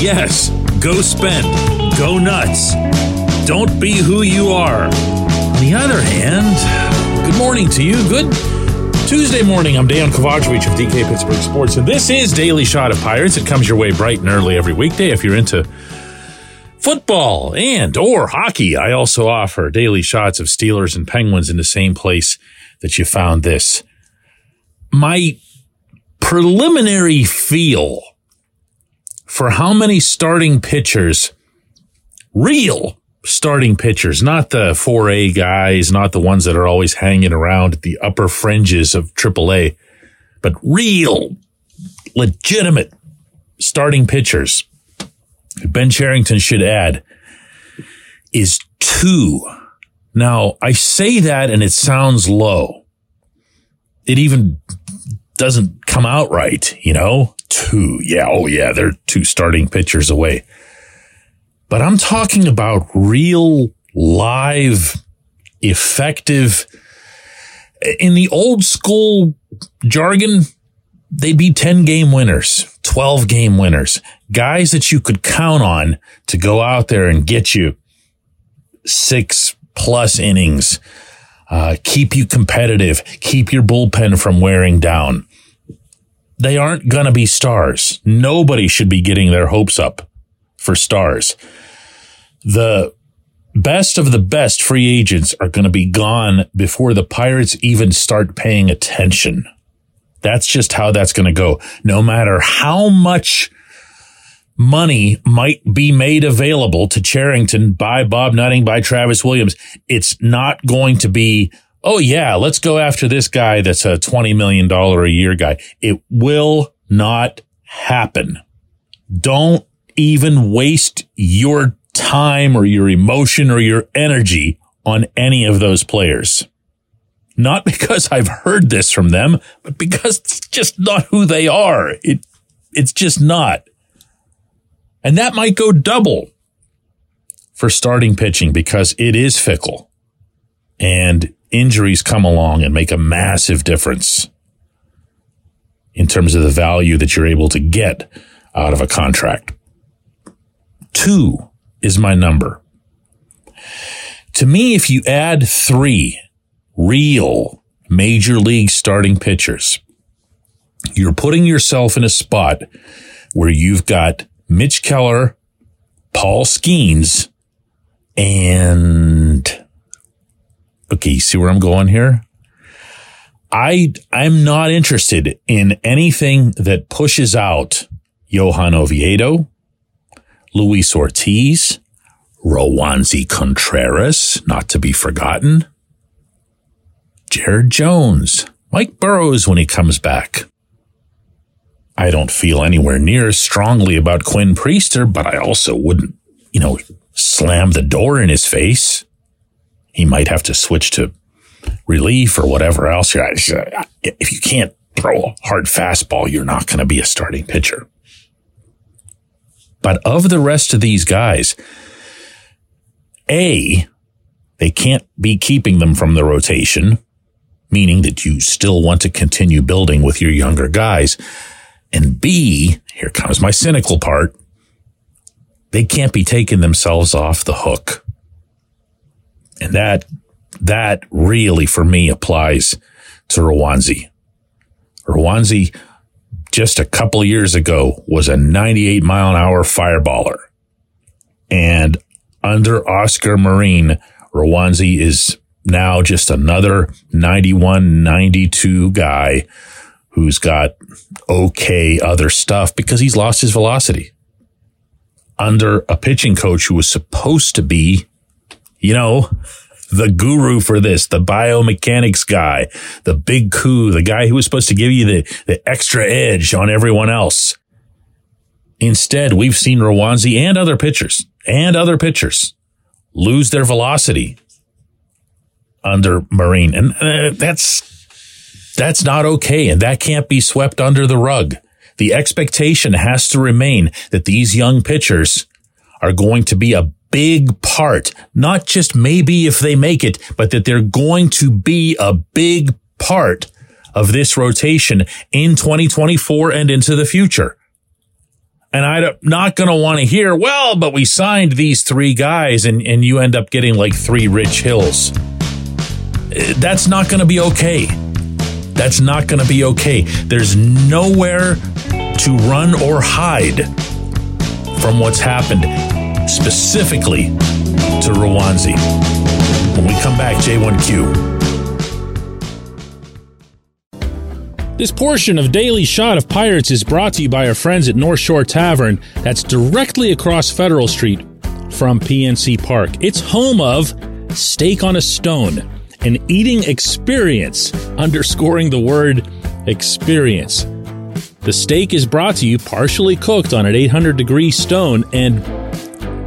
Yes, go spend, go nuts. Don't be who you are. On the other hand, good morning to you. Good Tuesday morning. I'm Dejan Kovacevic of DK Pittsburgh Sports, and this is Daily Shot of Pirates. It comes your way bright and early every weekday if you're into football and or hockey. I also offer daily shots of Steelers and Penguins in the same place that you found this. My preliminary feel for how many starting pitchers, real starting pitchers, not the 4A guys, not the ones that are always hanging around at the upper fringes of AAA, but real, legitimate starting pitchers. Ben Cherington should add is two. Now I say that and it sounds low. It even doesn't come out right, you know? Two. Yeah. Oh yeah. They're two starting pitchers away. But I'm talking about real live, effective, in the old school jargon, they'd be 10 game winners, 12 game winners, guys that you could count on to go out there and get you six plus innings, uh, keep you competitive, keep your bullpen from wearing down. They aren't going to be stars. Nobody should be getting their hopes up for stars. The best of the best free agents are going to be gone before the Pirates even start paying attention. That's just how that's going to go. No matter how much money might be made available to Cherington by Bob Nutting, by Travis Williams, it's not going to be, oh yeah, let's go after this guy that's a $20 million a year guy. It will not happen. Don't even waste your time or your emotion or your energy on any of those players. Not because I've heard this from them, but because it's just not who they are. It, it's just not. And that might go double for starting pitching because it is fickle and injuries come along and make a massive difference in terms of the value that you're able to get out of a contract. Two is my number. To me, if you add three real major league starting pitchers, you're putting yourself in a spot where you've got Mitch Keller, Paul Skenes, and okay, you see where I'm going here? I, I'm not interested in anything that pushes out Johan Oviedo, Luis Ortiz, Roansy Contreras, not to be forgotten, Jared Jones, Mike Burrows when he comes back. I don't feel anywhere near as strongly about Quinn Priester, but I also wouldn't, you know, slam the door in his face. He might have to switch to relief or whatever else. If you can't throw a hard fastball, you're not going to be a starting pitcher. But of the rest of these guys, A, they can't be keeping them from the rotation, meaning that you still want to continue building with your younger guys. And B, here comes my cynical part. They can't be taking themselves off the hook. And that, that really for me applies to Roansy. Roansy just a couple years ago was a 98 mile an hour fireballer. And under Oscar Marin, Roansy is now just another 91, 92 guy who's got okay other stuff because he's lost his velocity. Under a pitching coach who was supposed to be, you know, the guru for this, the biomechanics guy, the big coup, the guy who was supposed to give you the, the extra edge on everyone else. Instead, we've seen Roansy and other pitchers and other pitchers lose their velocity under Marin. And uh, that's, that's not okay. And that can't be swept under the rug. The expectation has to remain that these young pitchers are going to be a big part, not just maybe if they make it, but that they're going to be a big part of this rotation in 2024 and into the future. And I'm not going to want to hear, well, but we signed these three guys and, and you end up getting like three Rich Hills. That's not going to be okay. That's not going to be okay. There's nowhere to run or hide from what's happened specifically to Roansy. When we come back, J1Q. This portion of Daily Shot of Pirates is brought to you by our friends at North Shore Tavern, that's directly across Federal Street from PNC Park. It's home of Steak on a Stone, an eating experience, underscoring the word experience. The steak is brought to you partially cooked on an 800 degree stone, and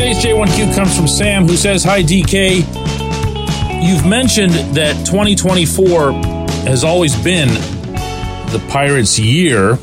Today's J1Q comes from Sam, who says, Hi, DK. You've mentioned that 2024 has always been the Pirates' year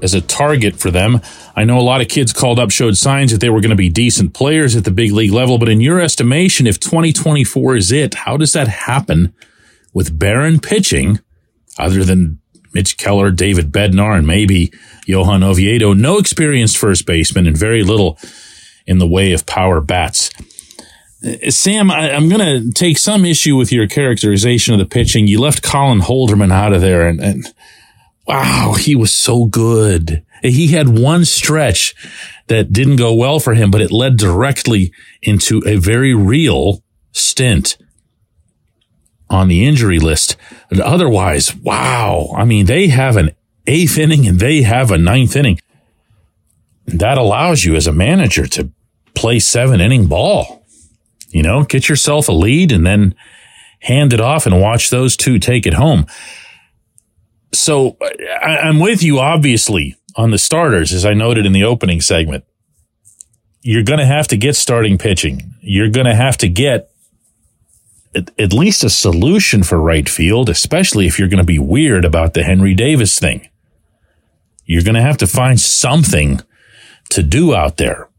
as a target for them. I know a lot of kids called up, showed signs that they were going to be decent players at the big league level. But in your estimation, if 2024 is it, how does that happen with barren pitching other than Mitch Keller, David Bednar, and maybe Johan Oviedo? No experienced first baseman and very little in the way of power bats. Uh, Sam, I, am going to take some issue with your characterization of the pitching. You left Colin Holderman out of there and, and wow, he was so good. He had one stretch that didn't go well for him, but it led directly into a very real stint on the injury list. But otherwise, wow. I mean, they have an eighth inning and they have a ninth inning. That allows you as a manager to play seven inning ball. You know, get yourself a lead and then hand it off and watch those two take it home. So I, am with you, obviously, on the starters, as I noted in the opening segment. You're going to have to get starting pitching. You're going to have to get at, at least a solution for right field, especially if you're going to be weird about the Henry Davis thing. You're going to have to find something to do out there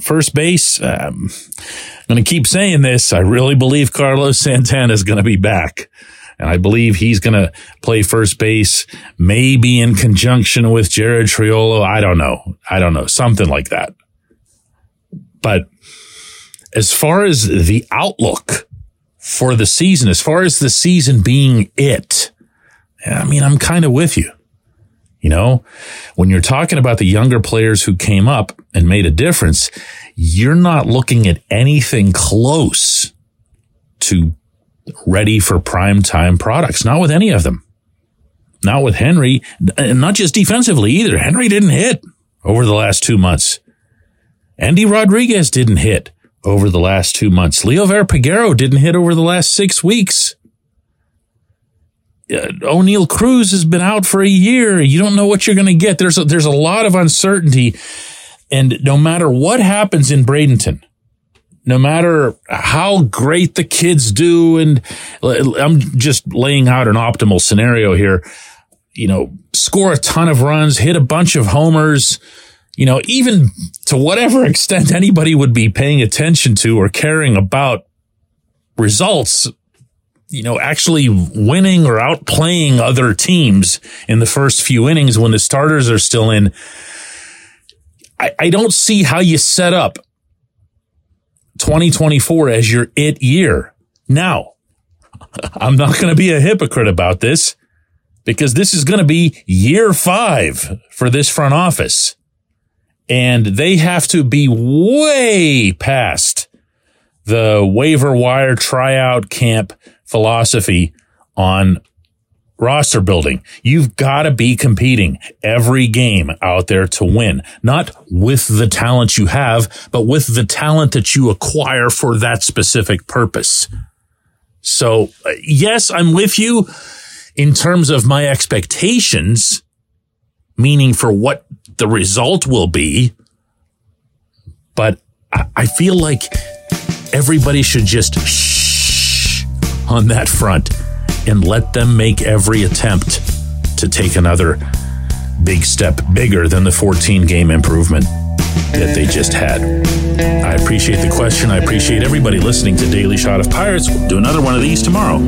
first base, um, I'm going to keep saying this. I really believe Carlos Santana is going to be back. And I believe he's going to play first base, maybe in conjunction with Jared Triolo. I don't know. I don't know. Something like that. But as far as the outlook for the season, as far as the season being it, I mean, I'm kind of with you. You know, when you're talking about the younger players who came up and made a difference, you're not looking at anything close to ready for prime time products. Not with any of them. Not with Henry, and not just defensively either. Henry didn't hit over the last two months. Endy Rodriguez didn't hit over the last two months. Liover Peguero didn't hit over the last six weeks uh, Oneil Cruz has been out for a year. You don't know what you're going to get. There's a, there's a lot of uncertainty. And no matter what happens in Bradenton, no matter how great the kids do, and I'm just laying out an optimal scenario here, you know, score a ton of runs, hit a bunch of homers, you know, even to whatever extent anybody would be paying attention to or caring about results, you know, actually winning or outplaying other teams in the first few innings when the starters are still in. I, I don't see how you set up 2024 as your it year. Now, I'm not going to be a hypocrite about this because this is going to be year five for this front office. And they have to be way past the waiver wire tryout camp philosophy on roster building. You've got to be competing every game out there to win, not with the talent you have, but with the talent that you acquire for that specific purpose. So uh, yes, I'm with you in terms of my expectations, meaning for what the result will be. But I feel like everybody should just shh on that front and let them make every attempt to take another big step bigger than the 14 game improvement that they just had. I appreciate the question. I appreciate everybody listening to Daily Shot of Pirates. We'll do another one of these tomorrow.